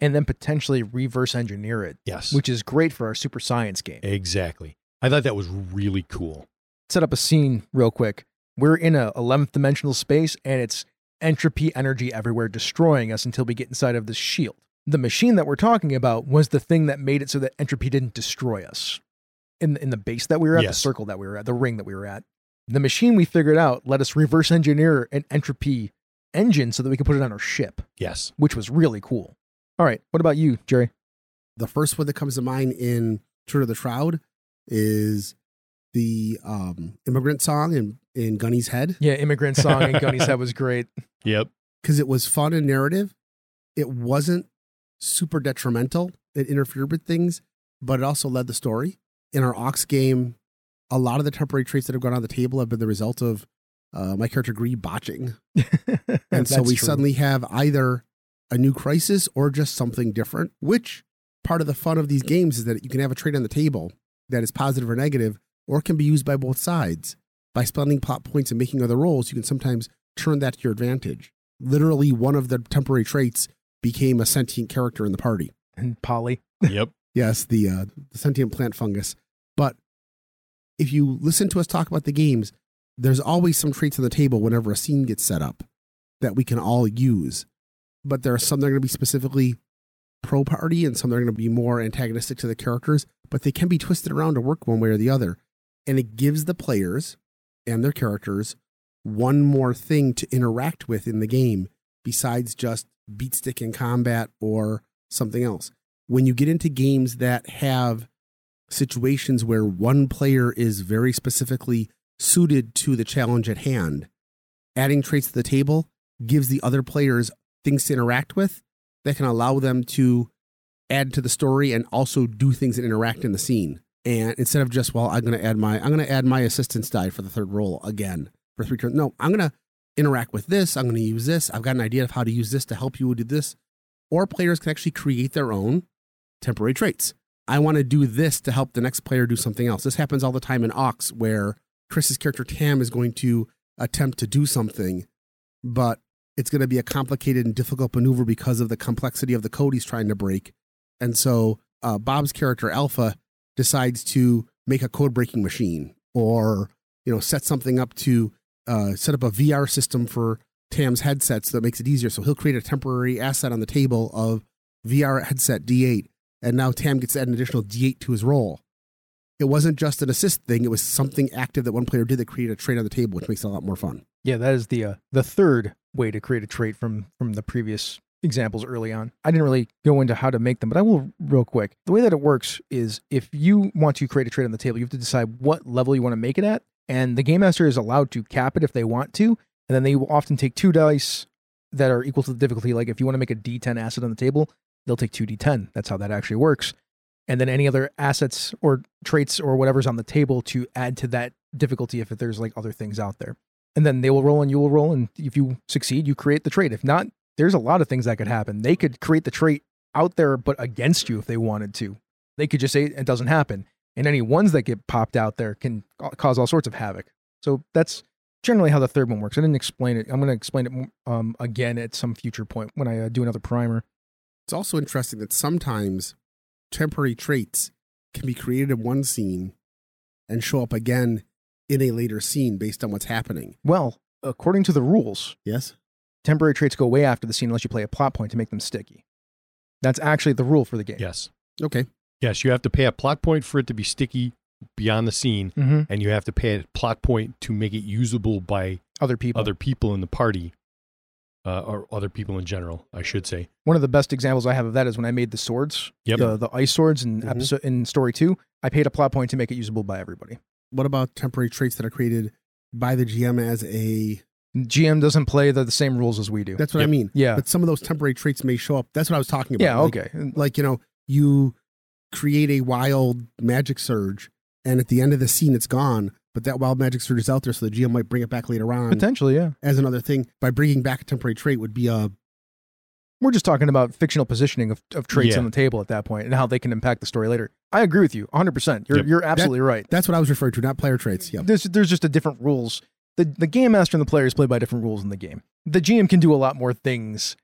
and then potentially reverse engineer it, Yes. which is great for our super science game. exactly. I thought that was really cool. Set up a scene real quick. We're in a 11th dimensional space and it's entropy energy everywhere destroying us until we get inside of this shield. The machine that we're talking about was the thing that made it so that entropy didn't destroy us. In in the base that we were at, the circle that we were at, the ring that we were at. The machine we figured out let us reverse engineer an entropy engine so that we could put it on our ship, Yes. which was really cool. All right, what about you, Jerry? The first one that comes to mind in Turn of the Shroud is the um, immigrant song in, in Gunny's head Yeah, immigrant song in Gunny's head was great. Yep. because it was fun and narrative. It wasn't super detrimental. It interfered with things, but it also led the story. In our Ox game, a lot of the temporary traits that have gone on the table have been the result of uh, my character Gree botching. And so we true. suddenly have either a new crisis or just something different, which part of the fun of these games is that you can have a trait on the table that is positive or negative or can be used by both sides. By spending plot points and making other rolls, you can sometimes turn that to your advantage. Literally, one of the temporary traits became a sentient character in the party. and Polly. Yep. Yes, the, uh, the sentient plant fungus. But if you listen to us talk about the games, there's always some traits on the table whenever a scene gets set up that we can all use. But there are some that are going to be specifically pro party and some are going to be more antagonistic to the characters, but they can be twisted around to work one way or the other. And it gives the players and their characters one more thing to interact with in the game besides just beat stick in combat or something else. When you get into games that have situations where one player is very specifically suited to the challenge at hand, adding traits to the table gives the other players things to interact with that can allow them to add to the story and also do things that interact in the scene. And instead of just, well, I'm going to add my, I'm going to add my assistance die for the third roll again for three turns. No, I'm going to interact with this. I'm going to use this. I've got an idea of how to use this to help you do this. Or players can actually create their own temporary traits. I want to do this to help the next player do something else. This happens all the time in Ox, where Chris's character Tam is going to attempt to do something, but it's going to be a complicated and difficult maneuver because of the complexity of the code he's trying to break. And so uh, Bob's character Alpha decides to make a code breaking machine, or you know, set something up to uh, set up a VR system for Tam's headset so that makes it easier. So he'll create a temporary asset on the table of VR headset D8, and now Tam gets to add an additional D8 to his roll. It wasn't just an assist thing; it was something active that one player did that created a trait on the table, which makes it a lot more fun. Yeah, that is the uh, the third way to create a trait from from the previous examples early on. I didn't really go into how to make them, but I will real quick. The way that it works is if you want to create a trait on the table, you have to decide what level you want to make it at, and the game master is allowed to cap it if they want to, and then they will often take two dice that are equal to the difficulty. Like if you want to make a D10 asset on the table, they'll take two D10. That's how that actually works. And then any other assets or traits or whatever's on the table to add to that difficulty if there's like other things out there. And then they will roll and you will roll and if you succeed you create the trait. If not there's a lot of things that could happen. They could create the trait out there but against you if they wanted to. They could just say it doesn't happen. And any ones that get popped out there can cause all sorts of havoc. So that's generally how the third one works. I didn't explain it. I'm going to explain it um, again at some future point when i uh, do another primer. It's also interesting that sometimes temporary traits can be created in one scene and show up again in a later scene based on what's happening. well according to the rules Yes? temporary traits go way after the scene unless you play a plot point to make them sticky that's actually the rule for the game Yes. Okay. Yes. You have to pay a plot point for it to be sticky beyond the scene, mm-hmm. and you have to pay a plot point to make it usable by other people other people in the party, uh, or other people in general, I should say. One of the best examples I have of that is when I made the swords, Yep. the the ice swords in Mhm. episode in story two. I paid a plot point to make it usable by everybody. What about temporary traits that are created by the GM as a. GM doesn't play the, the same rules as we do. That's what I mean. yeah, But some of those temporary traits may show up. That's what I was talking about. yeah, Like- okay. Like, you know, you create a wild magic surge, and at the end of the scene, it's gone. But that wild magic surge is out there, so the GM might bring it back later on Potentially, yeah. as another thing. By bringing back a temporary trait would be a We're just talking about fictional positioning of, of traits Yeah. on the table at that point and how they can impact the story later. I agree with you 100%. You're, Yep. you're absolutely right. That's what I was referring to, not player traits. Yeah. There's, there's just a different rules. The, the game master and the players play by different rules in the game. The GM can do a lot more things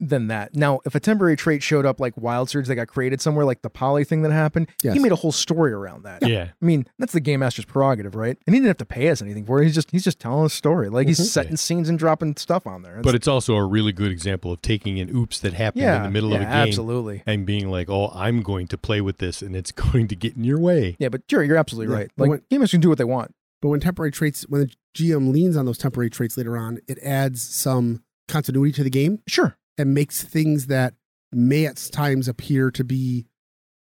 than that. Now, if a temporary trait showed up like wild surge that got created somewhere, like the Polly thing that happened, Yes. he made a whole story around that. Yeah. I mean, that's the game master's prerogative, right? And he didn't have to pay us anything for it. He's just he's just telling a story. Like he's Mhm. setting scenes and dropping stuff on there. But it's also a really good example of taking an oops that happened yeah, in the middle yeah, of a game absolutely. and being like, "Oh, I'm going to play with this, and it's going to get in your way." Yeah, but Jerry, you're absolutely Yeah, right. Like when- game masters can do what they want. But when temporary traits, when the GM leans on those temporary traits later on, it adds some continuity to the game Sure. And makes things that may at times appear to be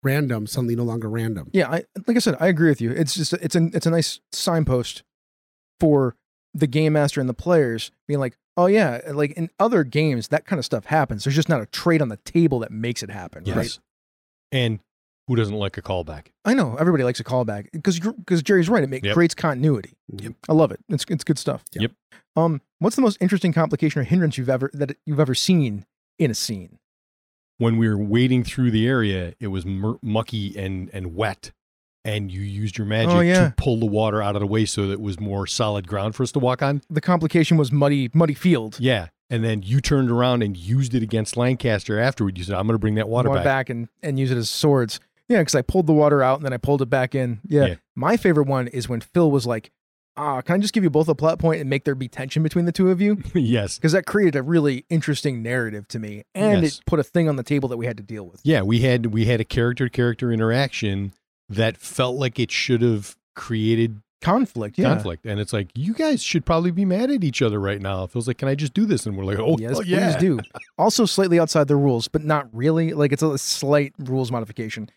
random suddenly no longer random. Yeah, I like I said, I agree with you. It's just it's a it's a nice signpost for the game master and the players being like, oh yeah, like in other games that kind of stuff happens. There's just not a trade on the table that makes it happen, Yes. right? And who doesn't like a callback? I know everybody likes a callback because because Jerry's right. It make, Yep. creates continuity. Yep. I love it. It's it's good stuff. Yep. Yep. Um, what's the most interesting complication or hindrance you've ever that you've ever seen in a scene? When we were wading through the area, it was mur- mucky and and wet, and you used your magic Oh, yeah. to pull the water out of the way so that it was more solid ground for us to walk on. The complication was muddy muddy field. Yeah, and then you turned around and used it against Lancaster afterward. You said, "I'm going to bring that water Went back." and and use it as swords. Yeah, because I pulled the water out and then I pulled it back in. Yeah. Yeah. My favorite one is when Phil was like, "Ah, can I just give you both a plot point and make there be tension between the two of you?" yes, Because that created a really interesting narrative to me, and Yes. it put a thing on the table that we had to deal with. yeah, we had we had a character to character interaction that felt like it should have created Conflict. Yeah. conflict, and it's like you guys should probably be mad at each other right now. It feels like, can I just do this? And we're like, oh, yes, oh, please do. Also, slightly outside the rules, but not really. Like it's a slight rules modification.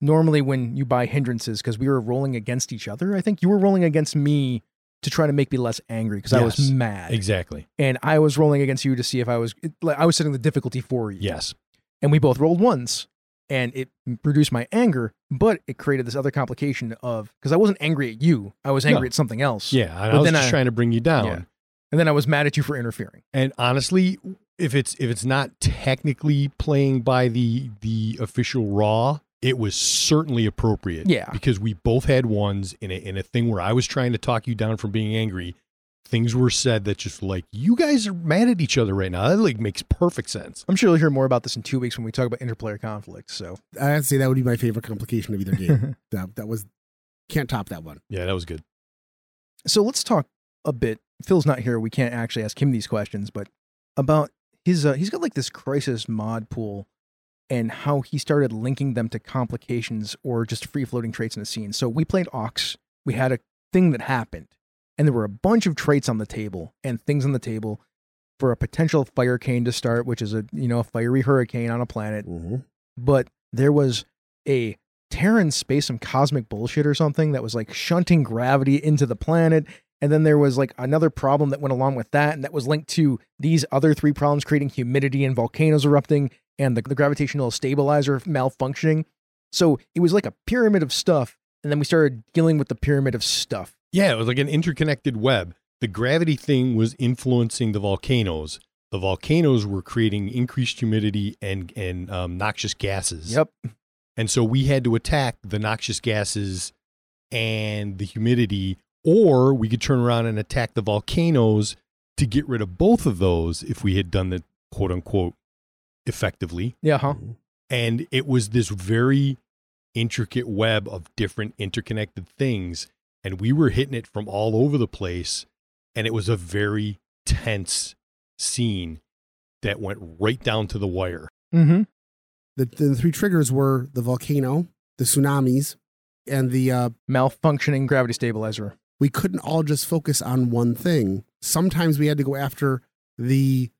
Normally, when you buy hindrances, because we were rolling against each other, I think you were rolling against me to try to make me less angry because I was Yes. mad, exactly. and I was rolling against you to see if I was like I was setting the difficulty for you. Yes, and we both rolled ones, and it reduced my anger, but it created this other complication of because I wasn't angry at you, I was angry No. at something else. yeah. I, But I was then just I- trying to bring you down. Yeah. and then I was mad at you for interfering. And honestly, if it's if it's not technically playing by the the official raw, it was certainly appropriate. Yeah. because we both had ones in a in a thing where I was trying to talk you down from being angry. Things were said that just like you guys are mad at each other right now. That like makes perfect sense. I'm sure you'll hear more about this in two weeks when we talk about interplayer conflict. So I'd say that would be my favorite complication of either game. that that was can't top that one. Yeah, that was good. So let's talk a bit. Phil's not here. We can't actually ask him these questions, but about his uh, he's got like this crisis mod pool and how he started linking them to complications or just free floating traits in a scene. So we played Ox. We had a thing that happened, and there were a bunch of traits on the table and things on the table for a potential fire cane to start, which is a you know a fiery hurricane on a planet Mm-hmm. but there was a Terran space, some cosmic bullshit or something that was like shunting gravity into the planet. And then there was like another problem that went along with that, and that was linked to these other three problems creating humidity and volcanoes erupting and the, the gravitational stabilizer malfunctioning. So it was like a pyramid of stuff. And then we started dealing with the pyramid of stuff. Yeah, it was like an interconnected web. The gravity thing was influencing the volcanoes. The volcanoes were creating increased humidity and and um, noxious gases. Yep. And so we had to attack the noxious gases and the humidity, or we could turn around and attack the volcanoes to get rid of both of those if we had done the quote unquote effectively. Yeah, huh? And it was this very intricate web of different interconnected things. And we were hitting it from all over the place. And it was a very tense scene that went right down to the wire. Mm-hmm. The, the three triggers were the volcano, the tsunamis, and the uh, Malfunctioning gravity stabilizer. we couldn't all just focus on one thing. Sometimes we had to go after the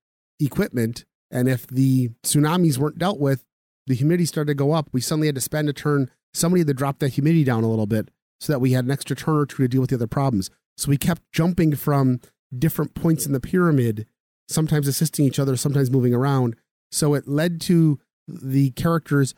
equipment, and if the tsunamis weren't dealt with, the humidity started to go up. We suddenly had to spend a turn. Somebody had to drop that humidity down a little bit so that we had an extra turn or two to deal with the other problems. So we kept jumping from different points in the pyramid, sometimes assisting each other, sometimes moving around. So it led to the characters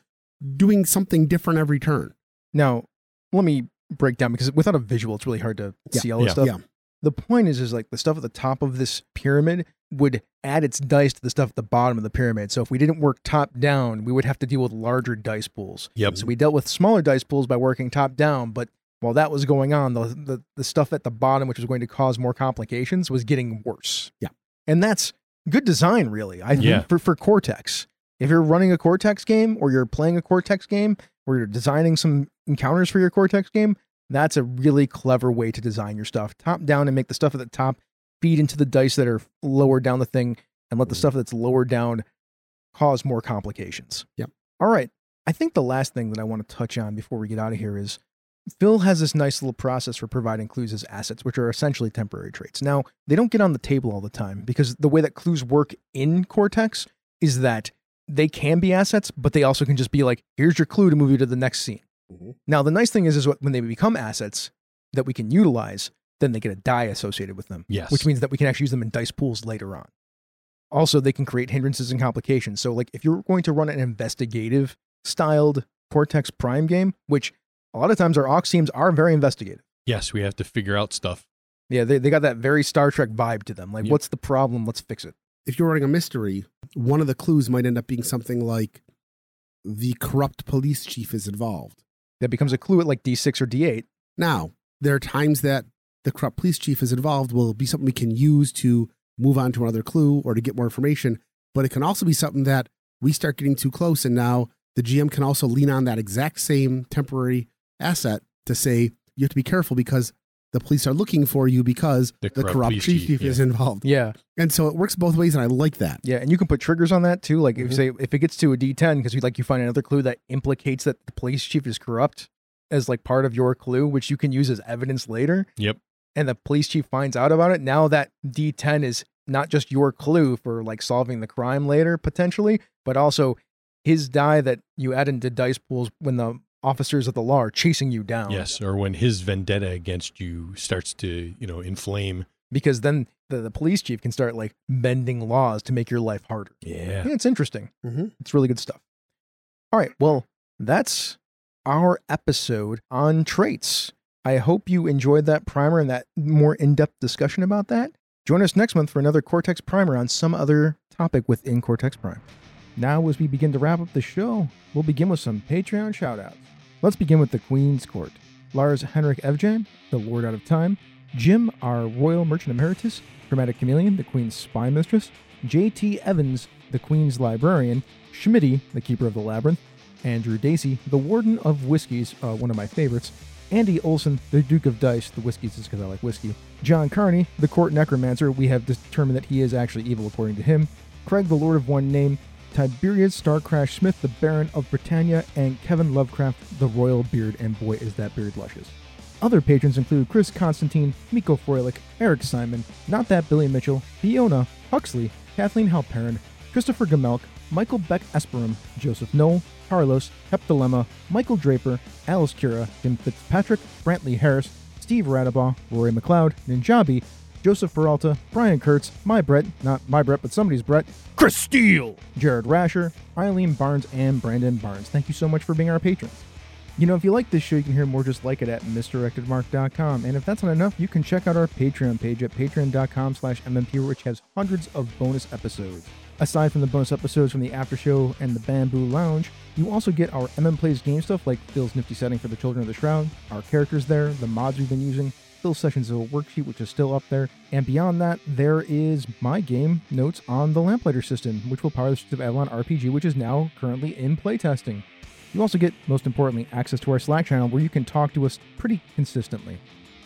doing something different every turn. Now, let me break down because without a visual, it's really hard to Yeah, see all this yeah, stuff. yeah. The point is, is like the stuff at the top of this pyramid would add its dice to the stuff at the bottom of the pyramid. So if we didn't work top down, we would have to deal with larger dice pools. Yep. So we dealt with smaller dice pools by working top down, but while that was going on, the, the the stuff at the bottom, which was going to cause more complications, was getting worse. Yeah. And that's good design, really. I think Yeah. for for Cortex. If you're running a Cortex game or you're playing a Cortex game or you're designing some encounters for your Cortex game, that's a really clever way to design your stuff. Top down and make the stuff at the top feed into the dice that are lower down the thing and let the mm-hmm. stuff that's lower down cause more complications. Yep. All right. I think the last thing that I want to touch on before we get out of here is Phil has this nice little process for providing clues as assets, which are essentially temporary traits. Now, they don't get on the table all the time because the way that clues work in Cortex is that they can be assets, but they also can just be like, here's your clue to move you to the next scene. Mhm. Now, the nice thing is, is what, when they become assets that we can utilize, then they get a die associated with them, Yes. which means that we can actually use them in dice pools later on. Also, they can create hindrances and complications. So, like if you're going to run an investigative styled Cortex Prime game, which a lot of times our Ox teams are very investigative. Yes, we have to figure out stuff. Yeah, they, they got that very Star Trek vibe to them. Like, Yep. what's the problem? Let's fix it. If you're running a mystery, one of the clues might end up being something like the corrupt police chief is involved. That becomes a clue at like D6 or D8. Now, there are times that the corrupt police chief is involved will be something we can use to move on to another clue or to get more information, but it can also be something that we start getting too close and now the GM can also lean on that exact same temporary asset to say you have to be careful because the police are looking for you because The the corrupt corrupt police chief, chief, is involved. Yeah. And so it works both ways and I like that. Yeah, and you can put triggers on that too. Like if Mhm. you say if it gets to a D10 because you like you find another clue that implicates that the police chief is corrupt as like part of your clue, which you can use as evidence later. Yep. And the police chief finds out about it. Now that D10 is not just your clue for like solving the crime later potentially, but also his die that you add into dice pools when the officers of the law are chasing you down. Yes, or when his vendetta against you starts to, you know, inflame. Because then the, the police chief can start like bending laws to make your life harder. Yeah. Yeah, it's interesting. Mm-hmm. It's really good stuff. All right. Well, that's our episode on traits. I hope you enjoyed that primer and that more in depth discussion about that. Join us next month for another Cortex primer on some other topic within Cortex Prime. Now, as we begin to wrap up the show, we'll begin with some Patreon shoutouts. Let's begin with the Queen's Court. Lars Henrik Evjan, the Lord Out of Time, Jim, our Royal Merchant Emeritus, Chromatic Chameleon, the Queen's Spy Mistress, J.T. Evans, the Queen's Librarian, Schmitty, the Keeper of the Labyrinth, Andrew Dacey, the Warden of Whiskies, uh, one of my favorites, Andy Olson, the Duke of Dice, the Whiskies is because I like whiskey, John Carney, the Court Necromancer, we have determined that he is actually evil according to him, Craig, the Lord of One Name, Tiberius Starcrash Smith, the Baron of Britannia, and Kevin Lovecraft, the Royal Beard, and boy is that beard luscious. Other patrons include Chris Constantine, Miko Froelich, Eric Simon, Not That Billy Mitchell, Fiona, Huxley, Kathleen Halperin, Christopher Gamelk, Michael Beck Esperum, Joseph Knoll, Carlos, Hep Dilemma, Michael Draper, Alice Cura, Jim Fitzpatrick, Brantley Harris, Steve Radabaugh, Rory McLeod, Ninjabi, Joseph Peralta, Brian Kurtz, my Brett, not my Brett, but somebody's Brett, Chris Steele, Jared Rasher, Eileen Barnes, and Brandon Barnes. Thank you so much for being our patrons. You know, if you like this show, you can hear more just like it at misdirectedmark.com. And if that's not enough, you can check out our Patreon page at patreon.com slash mmp, which has hundreds of bonus episodes. Aside from the bonus episodes from the after show and the Bamboo Lounge, you also get our MM Plays game stuff like Phil's nifty setting for the Children of the Shroud, our characters there, the mods we've been using, Phil's Sessions of a worksheet, which is still up there. And beyond that, there is my game notes on the Lamplighter system, which will power the Streets of Avalon RPG, which is now currently in playtesting. You also get, most importantly, access to our Slack channel where you can talk to us pretty consistently.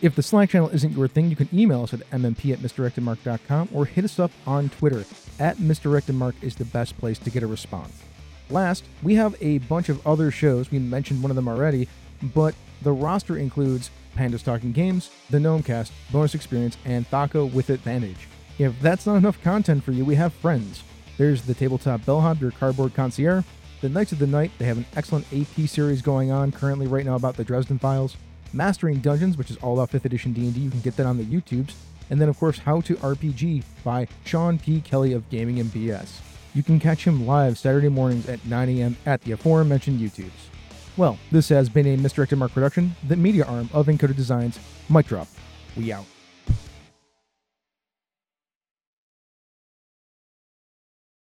If the Slack channel isn't your thing, you can email us at mmp at misdirectedmark.com or hit us up on Twitter. At misdirectedmark is the best place to get a response. Last, we have a bunch of other shows. We mentioned one of them already, but the roster includes Pandas Talking Games, the Gnomecast, Bonus Experience, and Thaco with Advantage. If that's not enough content for you, we have friends. There's the Tabletop Bellhop, your cardboard concierge. The Knights of the Night, they have an excellent AP series going on currently right now about the Dresden Files. Mastering Dungeons, which is all about 5th edition D&D, you can get that on the YouTubes. And then, of course, How to RPG by Sean P. Kelly of Gaming and BS. You can catch him live Saturday mornings at 9 a.m. at the aforementioned YouTubes. Well, this has been a Misdirected Mark production, the media arm of Encoded Designs. Mic drop. We out.